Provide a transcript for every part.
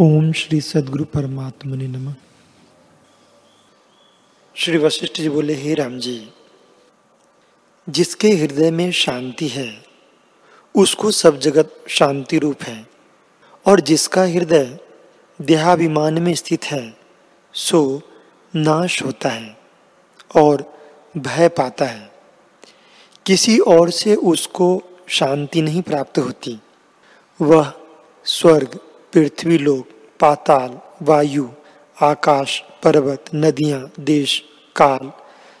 ओम श्री सदगुरु परमात्मा ने नमः। श्री वशिष्ठ जी बोले, हे राम जी, जिसके हृदय में शांति है, उसको सब जगत शांति रूप है, और जिसका हृदय देहाभिमान में स्थित है, सो नाश होता है और भय पाता है। किसी और से उसको शांति नहीं प्राप्त होती। वह स्वर्ग पृथ्वी लोक, पाताल, वायु, आकाश, पर्वत, नदियाँ, देश, काल,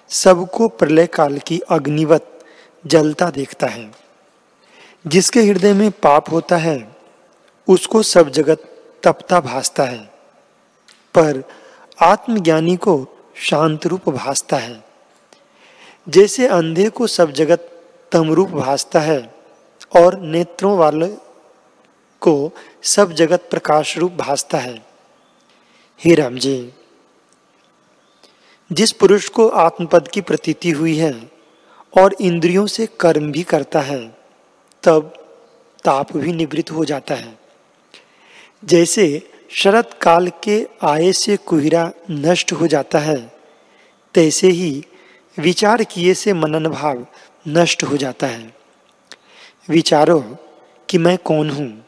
सबको प्रलय काल की अग्निवत जलता देखता है। जिसके हृदय में पाप होता है, उसको सब जगत तपता भासता है। पर आत्मज्ञानी को शांत रूप भासता है। जैसे अंधे को सब जगत तमरूप भासता है और नेत्रों वाले को सब जगत प्रकाश रूप भासता है। हे राम जी जिस पुरुष को आत्मपद की प्रतीति हुई है और इंद्रियों से कर्म भी करता है, तब ताप भी निवृत्त हो जाता है। जैसे शरत काल के आय से कुहरा नष्ट हो जाता है, तैसे ही विचार किए से मनन भाव नष्ट हो जाता है। विचारो कि मैं कौन हूँ?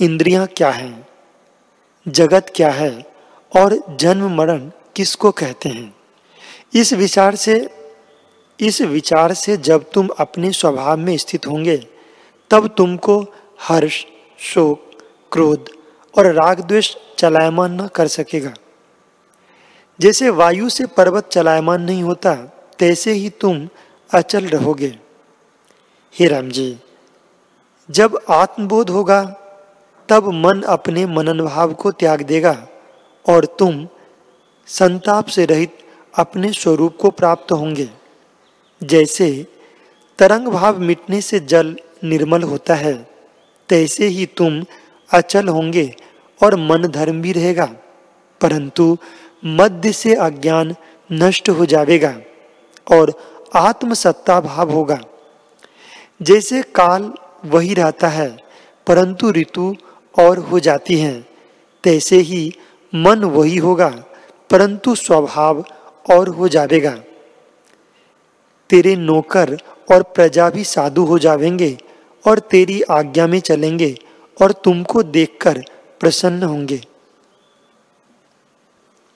इंद्रियाँ क्या हैं? जगत क्या है? और जन्म मरण किसको कहते हैं? इस विचार से, इस विचार से जब तुम अपने स्वभाव में स्थित होंगे, तब तुमको हर्ष, शोक, क्रोध और राग द्वेष चलायमान न कर सकेगा। जैसे वायु से पर्वत चलायमान नहीं होता, तैसे ही तुम अचल रहोगे। हे राम जी, जब आत्मबोध होगा तब मन अपने मनन भाव को त्याग देगा और तुम संताप से रहित अपने स्वरूप को प्राप्त होंगे। जैसे तरंग भाव मिटने से जल निर्मल होता है, तैसे ही तुम अचल होंगे और मन धर्म भी रहेगा, परंतु मध्य से अज्ञान नष्ट हो जाएगा और आत्मसत्ता भाव होगा। जैसे काल वही रहता है, परंतु ऋतु और हो जाती हैं। तैसे ही मन वही होगा, परंतु स्वभाव और हो जाएगा तेरे नौकर और प्रजा भी साधु हो जावेंगे और तेरी आज्ञा में चलेंगे और तुमको देखकर प्रसन्न होंगे।